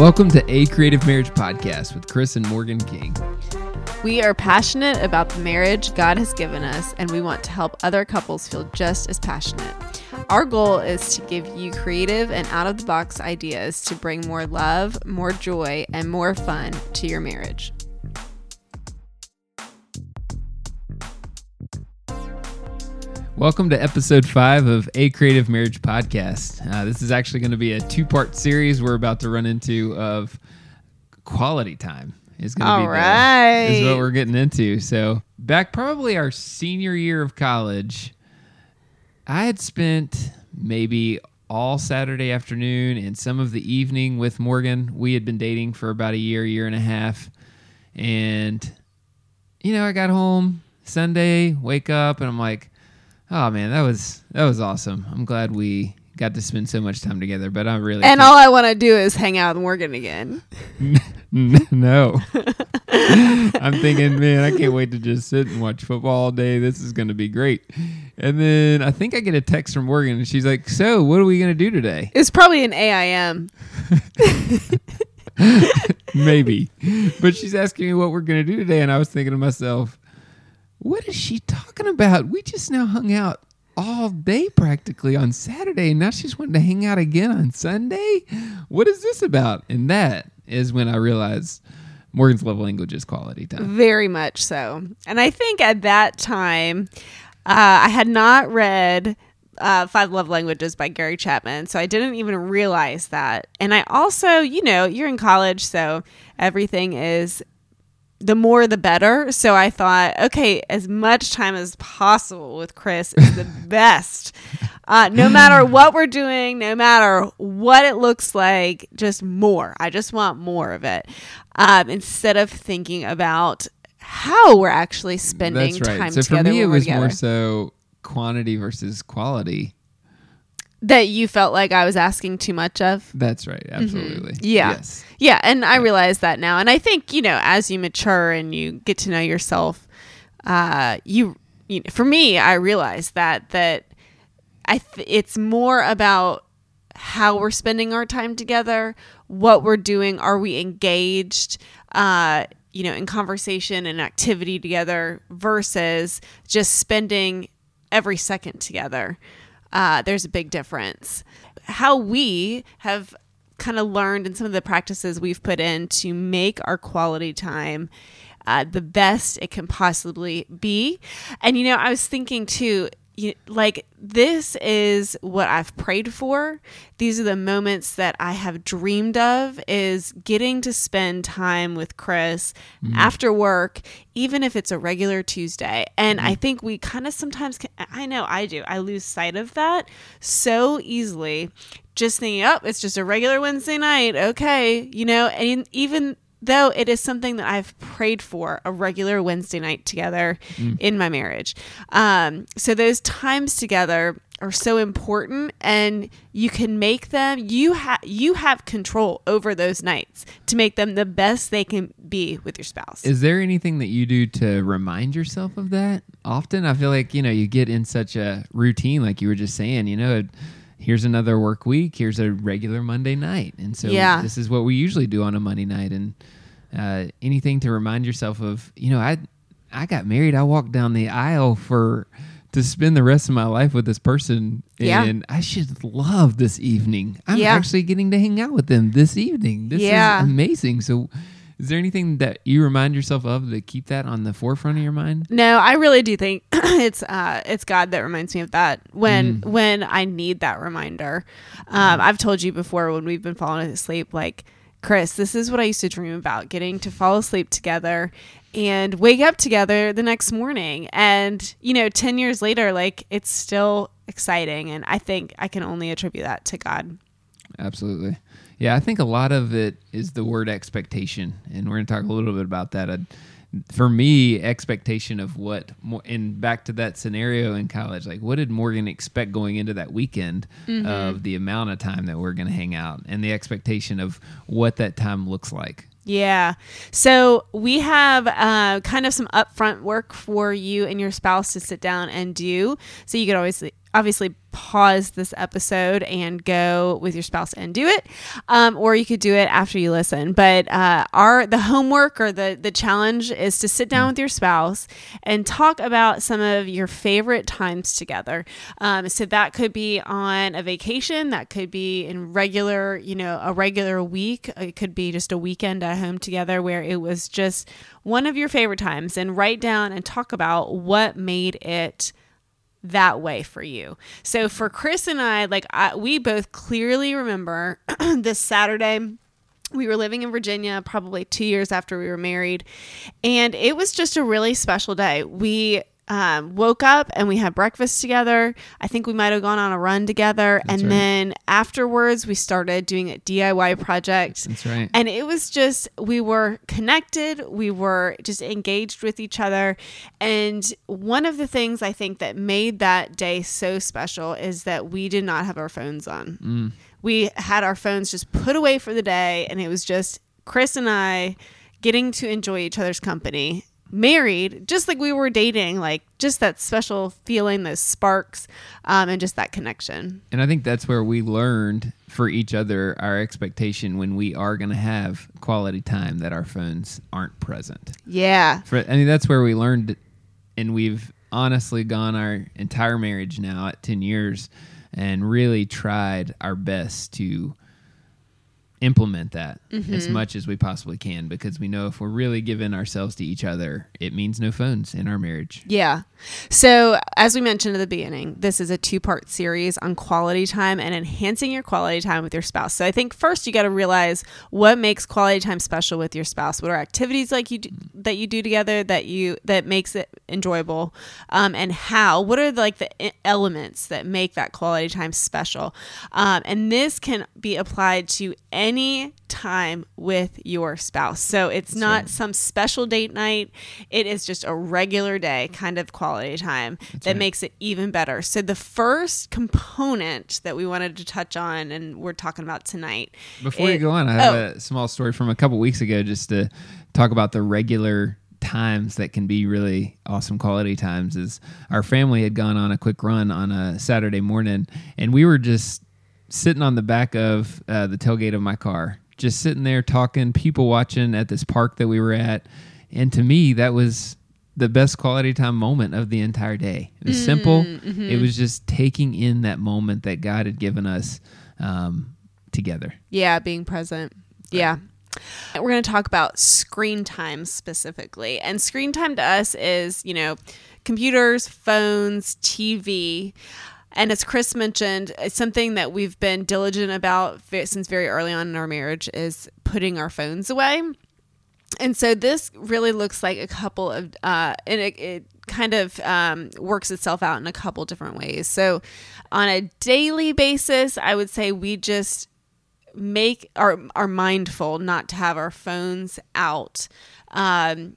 Welcome to A Creative Marriage Podcast with Chris and Morgann King. We are passionate about the marriage God has given us, and we want to help other couples feel just as passionate. Our goal is to give you creative and out of the box ideas to bring more love, more joy, and more fun to your marriage. Welcome to episode five of A Creative Marriage Podcast. Uh, this is actually going to be a two part series we're about to run into of quality time. Is going to All be right. the, is what we're getting into. So back probably our senior year of college, I had spent maybe all Saturday afternoon and some of the evening with Morgann. We had been dating for about a year, year and a half, and you know I got home Sunday, wake up, and I'm like Oh man, that was that was awesome. I'm glad we got to spend so much time together. But I'm really And all I want to do is hang out with Morgann again. no. I'm thinking, man, I can't wait to just sit and watch football all day. This is going to be great. And then I think I get a text from Morgann, and she's like, "So, what are we going to do today?" It's probably an AIM. Maybe, but she's asking me what we're going to do today, and I was thinking to myself, "What is she talking about? We just now hung out." All day practically on Saturday, and now she's wanting to hang out again on Sunday. What is this about? And that is when I realized Morgann's love language is quality time. Very much so. And I think at that time, uh, I had not read uh, Five Love Languages by Gary Chapman, so I didn't even realize that. And I also, you know, you're in college, so everything is the more the better. So I thought, okay, as much time as possible with Chris is the best. Uh, no matter what we're doing, no matter what it looks like, just more. I just want more of it. Um, instead of thinking about how we're actually spending That's right. time so together for me, it was together. more so quantity versus quality. That you felt like I was asking too much of. That's right. Absolutely. Mm-hmm. Yeah. Yes. Yeah, and I realize that now. And I think, you know, as you mature and you get to know yourself, uh, you, you for me, I realize that that I th- it's more about how we're spending our time together, what we're doing, are we engaged, uh, you know, in conversation and activity together versus just spending every second together. Uh, there's a big difference. How we have kind of learned in some of the practices we've put in to make our quality time uh, the best it can possibly be. And, you know, I was thinking too, you, like, this is what I've prayed for. These are the moments that I have dreamed of is getting to spend time with Chris mm-hmm. after work, even if it's a regular Tuesday. And I mm-hmm. think we kind of sometimes, can, I know I do, I lose sight of that so easily. Just thinking, oh, it's just a regular Wednesday night. Okay. You know, and even though it is something that I've prayed for a regular Wednesday night together in my marriage. Um, so those times together are so important and you can make them you have you have control over those nights to make them the best they can be with your spouse. Is there anything that you do to remind yourself of that? Often, I feel like you know you get in such a routine, like you were just saying. You know, here's another work week. Here's a regular Monday night, and so Yeah. this is what we usually do on a Monday night. And uh, anything to remind yourself of, you know, I I got married. I walked down the aisle for to spend the rest of my life with this person, Yeah. and I should love this evening. I'm Yeah. actually getting to hang out with them this evening. This Yeah. is amazing. So. Is there anything that you remind yourself of to keep that on the forefront of your mind? No, I really do think it's uh, it's God that reminds me of that when when I need that reminder. Um, I've told you before when we've been falling asleep, like Chris, this is what I used to dream about: getting to fall asleep together and wake up together the next morning. And you know, ten years later, like it's still exciting, and I think I can only attribute that to God. Absolutely. Yeah, I think a lot of it is the word expectation, and we're going to talk a little bit about that. Uh, for me, expectation of what, and back to that scenario in college, like what did Morgann expect going into that weekend of the amount of time that we're going to hang out, and the expectation of what that time looks like. Yeah. So we have uh, kind of some upfront work for you and your spouse to sit down and do. So you could always obviously pause this episode and go with your spouse and do it. Um, or you could do it after you listen. But uh, our the homework or the the challenge is to sit down with your spouse and talk about some of your favorite times together. Um, so that could be on a vacation. That could be in regular you know a regular week. It could be just a weekend at home together where it was just one of your favorite times. And write down and talk about what made it that way for you. So for Chris and I, like I, we both clearly remember this Saturday we were living in Virginia probably 2 years after we were married and it was just a really special day. We um, woke up and we had breakfast together. I think we might have gone on a run together. That's and right. then afterwards, we started doing a DIY project. That's right. And it was just, we were connected, we were just engaged with each other. And one of the things I think that made that day so special is that we did not have our phones on. Mm. We had our phones just put away for the day, and it was just Chris and I getting to enjoy each other's company. Married, just like we were dating, like just that special feeling, those sparks, um, and just that connection. And I think that's where we learned for each other our expectation when we are going to have quality time that our phones aren't present. Yeah. For, I mean, that's where we learned, and we've honestly gone our entire marriage now at 10 years and really tried our best to implement that as much as we possibly can because we know if we're really giving ourselves to each other, it means no phones in our marriage. Yeah. So, as we mentioned at the beginning, this is a two part series on quality time and enhancing your quality time with your spouse. So, I think first you got to realize what makes quality time special with your spouse. What are activities like you do, that you do together that you that makes it enjoyable, um, and how? What are like the elements that make that quality time special? Um, and this can be applied to any time with your spouse. So it's not some special date night. It is just a regular day kind of quality time that right. makes it even better. So the first component that we wanted to touch on and we're talking about tonight. Before you go on, I have oh. a small story from a couple weeks ago just to talk about the regular times that can be really awesome quality times is our family had gone on a quick run on a Saturday morning and we were just sitting on the back of uh, the tailgate of my car just sitting there talking people watching at this park that we were at and to me that was the best quality time moment of the entire day it was simple it was just taking in that moment that god had given us um, together Yeah, being present. Yeah. We're going to talk about screen time specifically. And screen time to us is, you know, computers, phones, TV. And as Chris mentioned, something that we've been diligent about since very early on in our marriage is putting our phones away. And so this really looks like a couple of, uh, and it, it kind of um, works itself out in a couple different ways. So on a daily basis, I would say we just make are are mindful not to have our phones out um,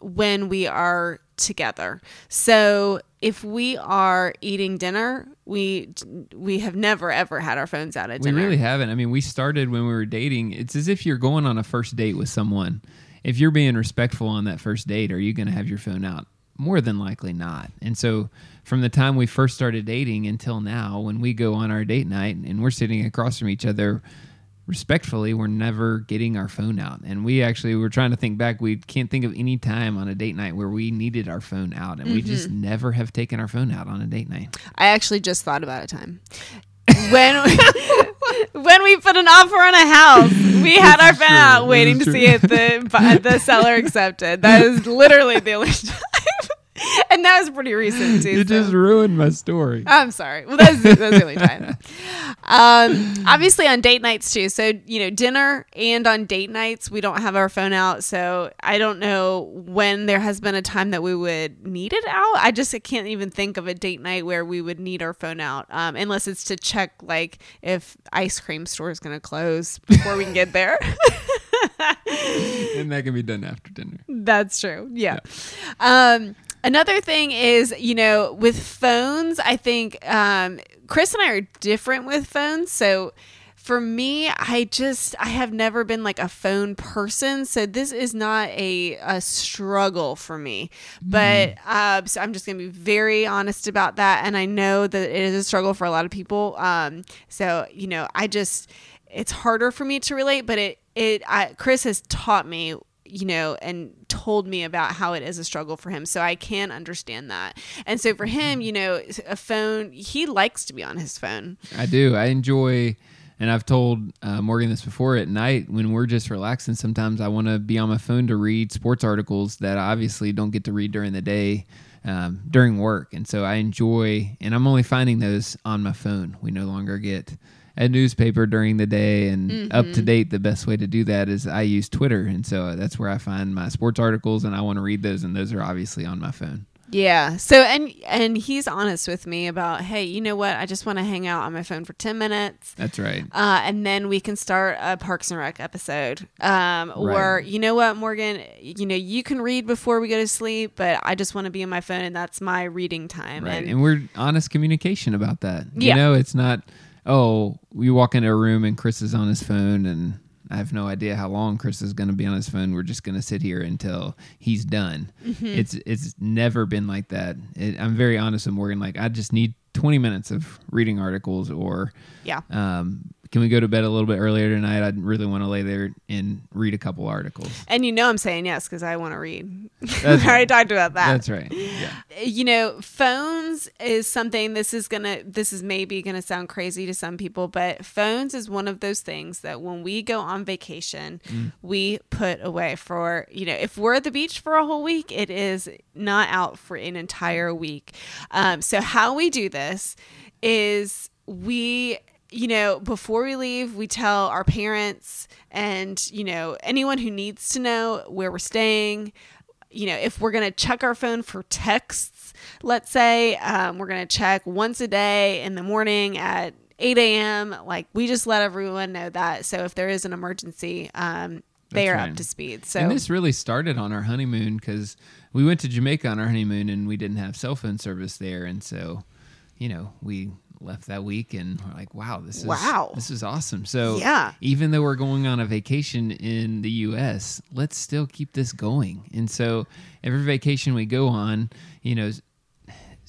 when we are together. So if we are eating dinner, we we have never ever had our phones out at We dinner. We really haven't. I mean, we started when we were dating. It's as if you're going on a first date with someone. If you're being respectful on that first date, are you going to have your phone out? More than likely not. And so, from the time we first started dating until now, when we go on our date night and we're sitting across from each other, respectfully, we're never getting our phone out. And we actually were trying to think back. We can't think of any time on a date night where we needed our phone out, and we just mm-hmm. never have taken our phone out on a date night. I actually just thought about a time when when we put an offer on a house. We had our is phone true. out waiting to see if the the seller accepted. That is literally the only time, and that was pretty recent too. You so- just ruined my story. I'm sorry. Well, that's, that's the only time. Um, obviously, on date nights too. So you know, dinner and on date nights, we don't have our phone out. So I don't know when there has been a time that we would need it out. I just can't even think of a date night where we would need our phone out, um, unless it's to check like if ice cream store is going to close before we can get there. and that can be done after dinner. That's true. Yeah. Um, another thing is, you know, with phones, I think um, Chris and I are different with phones. So for me, I just I have never been like a phone person, so this is not a a struggle for me. But uh, so I'm just gonna be very honest about that, and I know that it is a struggle for a lot of people. Um, so you know, I just it's harder for me to relate, but it it I, Chris has taught me you know, and told me about how it is a struggle for him. So I can understand that. And so for him, you know, a phone, he likes to be on his phone. I do. I enjoy, and I've told uh, Morgann this before at night when we're just relaxing. Sometimes I want to be on my phone to read sports articles that I obviously don't get to read during the day. Um, during work, and so I enjoy, and I'm only finding those on my phone. We no longer get a newspaper during the day and up to date. The best way to do that is I use Twitter, and so that's where I find my sports articles, and I want to read those, and those are obviously on my phone. Yeah. So and and he's honest with me about, hey, you know what? I just want to hang out on my phone for ten minutes. That's right. Uh, and then we can start a Parks and Rec episode. Um, Or you know what, Morgann? You know you can read before we go to sleep, but I just want to be on my phone, and that's my reading time. Right. And, And we're honest communication about that. Yeah. You know, it's not, oh, we walk into a room and Chris is on his phone and I have no idea how long Chris is going to be on his phone. We're just going to sit here until he's done. Mm-hmm. It's it's never been like that. It, I'm very honest with Morgann. Like I just need 20 minutes of reading articles or yeah. um, can we go to bed a little bit earlier tonight? I really want to lay there and read a couple articles. And you know I'm saying yes because I want to read. I already right. talked about that. That's right. Yeah. you know phones is something this is gonna this is maybe gonna sound crazy to some people but phones is one of those things that when we go on vacation we put away for you know if we're at the beach for a whole week it is not out for an entire week um, so how we do this is we you know before we leave we tell our parents and you know anyone who needs to know where we're staying you know, if we're going to check our phone for texts, let's say um, we're going to check once a day in the morning at 8 a.m., like we just let everyone know that. So if there is an emergency, um, they That's are right. up to speed. So and this really started on our honeymoon because we went to Jamaica on our honeymoon and we didn't have cell phone service there, and so you know we left that week and we're like, wow, this is Wow. this is awesome. So Yeah. even though we're going on a vacation in the U.S., let's still keep this going. And so every vacation we go on, you know.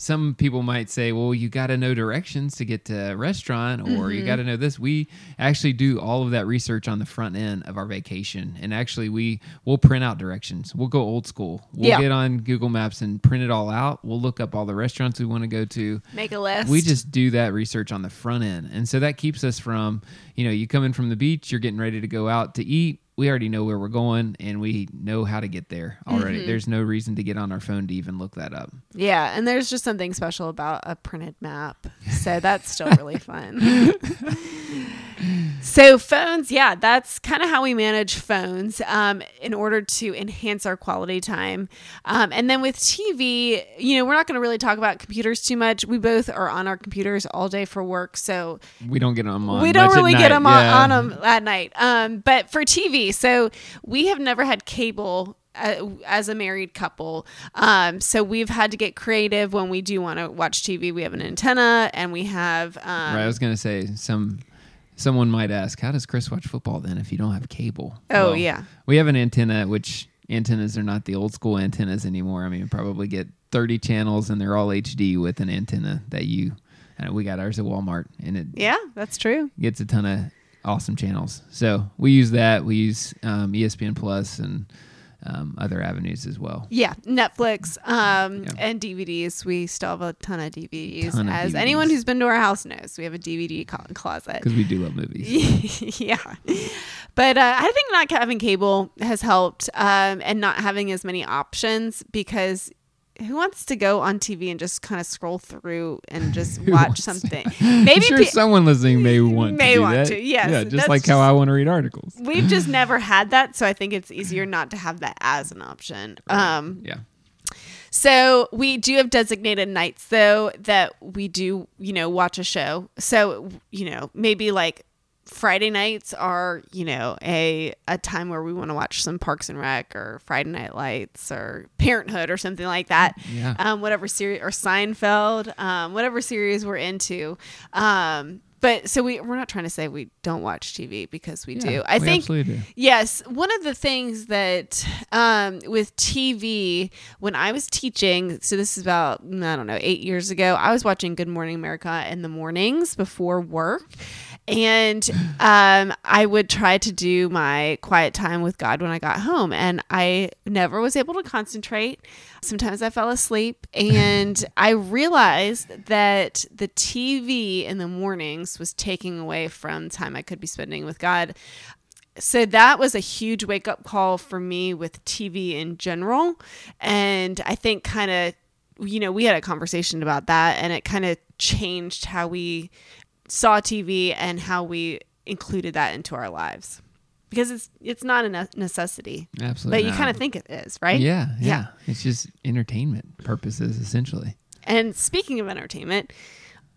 Some people might say, well, you got to know directions to get to a restaurant, or Mm-hmm. you got to know this. We actually do all of that research on the front end of our vacation. And actually, we will print out directions. We'll go old school. We'll Yeah. get on Google Maps and print it all out. We'll look up all the restaurants we want to go to. make a list. We just do that research on the front end. And so that keeps us from, you know, you come in from the beach, you're getting ready to go out to eat. We already know where we're going and we know how to get there already. Mm-hmm. There's no reason to get on our phone to even look that up. yeah. And there's just something special about a printed map. So that's still really fun. So phones, yeah, that's kind of how we manage phones um, in order to enhance our quality time. Um, and then with TV, you know, we're not going to really talk about computers too much. We both are on our computers all day for work, so We don't get them on. we don't really get them Yeah. on, on them at night. Um, but for TV, so we have never had cable. Uh, as a married couple, um, so we've had to get creative when we do want to watch TV. We have an antenna, and we have um, Right, I was gonna say some. Someone might ask, "How does Chris watch football then if you don't have cable?" Oh, yeah. we have an antenna, which antennas are not the old school antennas anymore. I mean, you probably get thirty channels, and they're all HD with an antenna that you. We got ours at Walmart, and it yeah, that's true. gets a ton of awesome channels. So we use that. We use um, ESPN Plus and um, other avenues as well. Yeah, Netflix um, Yeah. and DVDs. We still have a ton of DVDs. Ton of As DVDs. anyone who's been to our house knows, we have a DVD closet. Because we do love movies. yeah. But uh, I think not having cable has helped um, and not having as many options because who wants to go on TV and just kind of scroll through and just watch something? I'm Maybe sure pe- someone listening may want May to want that. to, yes. Yeah, just like how I want to read articles. we've just never had that. So I think it's easier not to have that as an option. Um, Yeah. So we do have designated nights though that we do, you know, watch a show. So, you know, maybe like Friday nights are, you know, a a time where we want to watch some Parks and Rec or Friday Night Lights or Parenthood or something like that. Yeah. Um, whatever series or Seinfeld, um, whatever series we're into. Um, but so we we're not trying to say we don't watch TV because we Yeah, do. I we think absolutely do. Yes, one of the things that um, with TV, when I was teaching, so this is about I don't know eight years ago, I was watching Good Morning America in the mornings before work, and um, I would try to do my quiet time with God when I got home, and I never was able to concentrate. Sometimes I fell asleep, and I realized that the TV in the mornings was taking away from time I could be spending with God so that was a huge wake up call for me with TV in general. And I think kind of, you know, we had a conversation about that and it kind of changed how we saw TV and how we included that into our lives. Because it's it's not a necessity, Absolutely. but you kind of think it is, right? Yeah, yeah, Yeah. It's just entertainment purposes, essentially. And speaking of entertainment,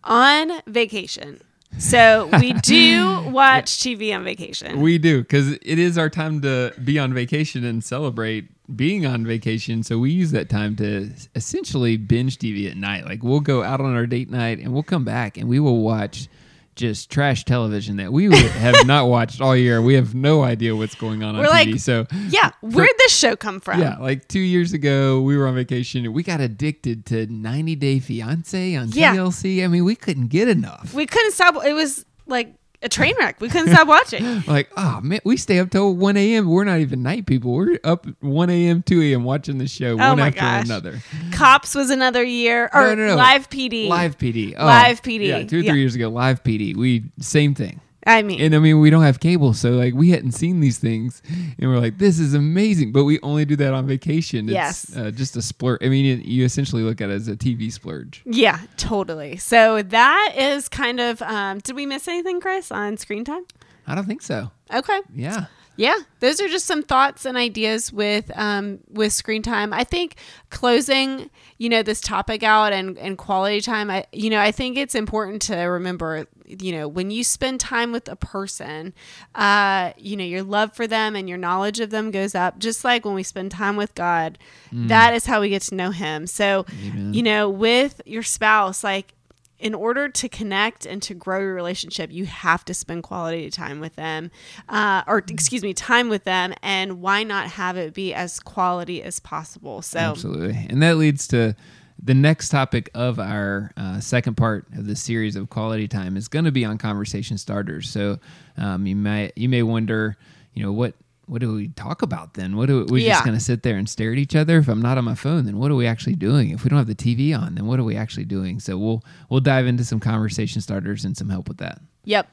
on vacation. So we do watch TV on vacation. We do because it is our time to be on vacation and celebrate being on vacation. So we use that time to essentially binge TV at night. Like we'll go out on our date night and we'll come back and we will watch just trash television that we have not watched all year. We have no idea what's going on on We're TV. like, so yeah, where'd this show come from? yeah, like two years ago, we were on vacation. We got addicted to 90 Day Fiance on Yeah. TLC. I mean, we couldn't get enough. We couldn't stop. It was like a train wreck. We couldn't stop watching. Like, oh man, we stay up till 1 a.m. We're not even night people. We're up 1 a.m., 2 a.m. watching the show oh one Oh my after gosh. another. Cops was another year, or No, no, no. Live PD. Live PD. Oh, Live PD. Yeah, two or three Yeah. years ago, live PD. We, same thing. I mean, And I mean, we don't have cable, so like we hadn't seen these things, and we're like, "This is amazing!" But we only do that on vacation. It's, Yes. uh, just a splurge. I mean, you- you essentially look at it as a TV splurge. yeah, totally. So that is kind of. Um, did we miss anything, Chris, on screen time? I don't think so. Okay. Yeah, Yeah, those are just some thoughts and ideas with um, with screen time. I think closing, you know, this topic out and, and quality time. I you know, I think it's important to remember, you know, when you spend time with a person, uh, you know, your love for them and your knowledge of them goes up. Just like when we spend time with God, that is how we get to know Him. So, Amen. you know, with your spouse, like in order to connect and to grow your relationship, you have to spend quality time with them, uh, or excuse me, time with them. And why not have it be as quality as possible? So, absolutely. And that leads to the next topic of our uh, second part of the series of quality time is going to be on conversation starters. So um, you might you may wonder, you know, what what do we talk about then? What do we Yeah. just going to sit there and stare at each other? If I'm not on my phone, then what are we actually doing? If we don't have the TV on, then what are we actually doing? So we'll we'll dive into some conversation starters and some help with that. yep.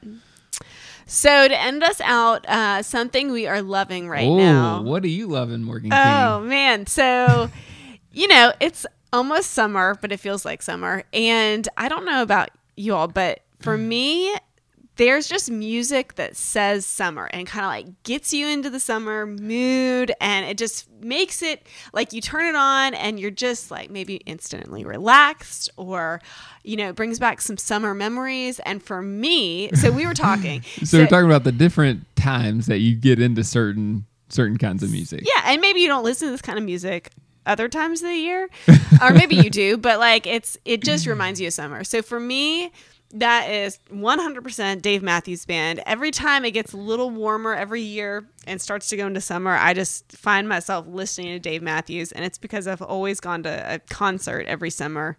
So to end us out, uh, something we are loving right oh, now. what are you loving, Morgann King? Oh man, so you know it's almost summer, but it feels like summer, and I don't know about you all, but for me, there's just music that says summer and kind of like gets you into the summer mood, and it just makes it like you turn it on and you're just like maybe instantly relaxed, or you know, it brings back some summer memories. And for me, so we were talking, So, we're talking about the different times that you get into certain certain kinds of music. Yeah, and maybe you don't listen to this kind of music other times of the year, or maybe you do, but like it's it just reminds you of summer. So for me, that is 100% Dave Matthews Band. Every time it gets a little warmer every year and starts to go into summer, I just find myself listening to Dave Matthews, and it's because I've always gone to a concert every summer.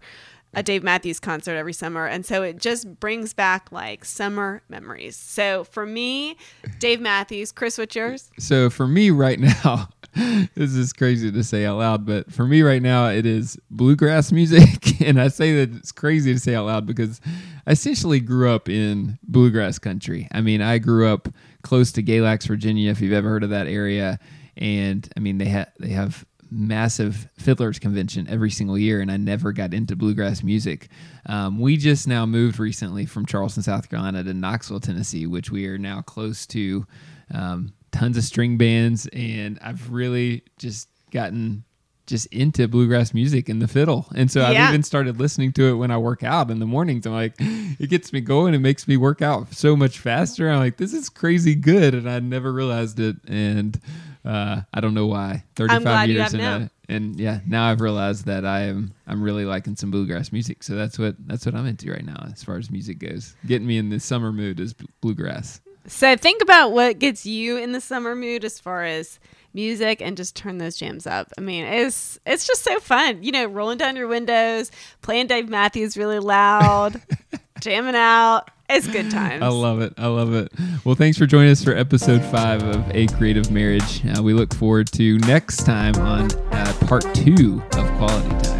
A Dave Matthews concert every summer. And so it just brings back like summer memories. So for me, Dave Matthews, Chris, what's yours? So for me right now, this is crazy to say out loud, but for me right now, it is bluegrass music. And I say that it's crazy to say out loud because I essentially grew up in bluegrass country. I mean, I grew up close to Galax, Virginia, if you've ever heard of that area. And I mean, they have they have massive fiddlers convention every single year, and I never got into bluegrass music. Um, we just now moved recently from Charleston, South Carolina, to Knoxville, Tennessee, which we are now close to. Um, tons of string bands, and I've really just gotten just into bluegrass music and the fiddle. And so I've even started listening to it when I work out in the mornings. I'm like, it gets me going. It makes me work out so much faster. I'm like, this is crazy good. And I never realized it. And uh, I don't know why. 35 glad years have in now. a and yeah, now I've realized that I am I'm really liking some bluegrass music. So that's what that's what I'm into right now as far as music goes. Getting me in the summer mood is bluegrass. So think about what gets you in the summer mood as far as music and just turn those jams up. I mean, it's it's just so fun. You know, rolling down your windows, playing Dave Matthews really loud, jamming out. It's good times. I love it. I love it. Well, thanks for joining us for episode five of A Creative Marriage. Uh, we look forward to next time on uh, part two of Quality Time.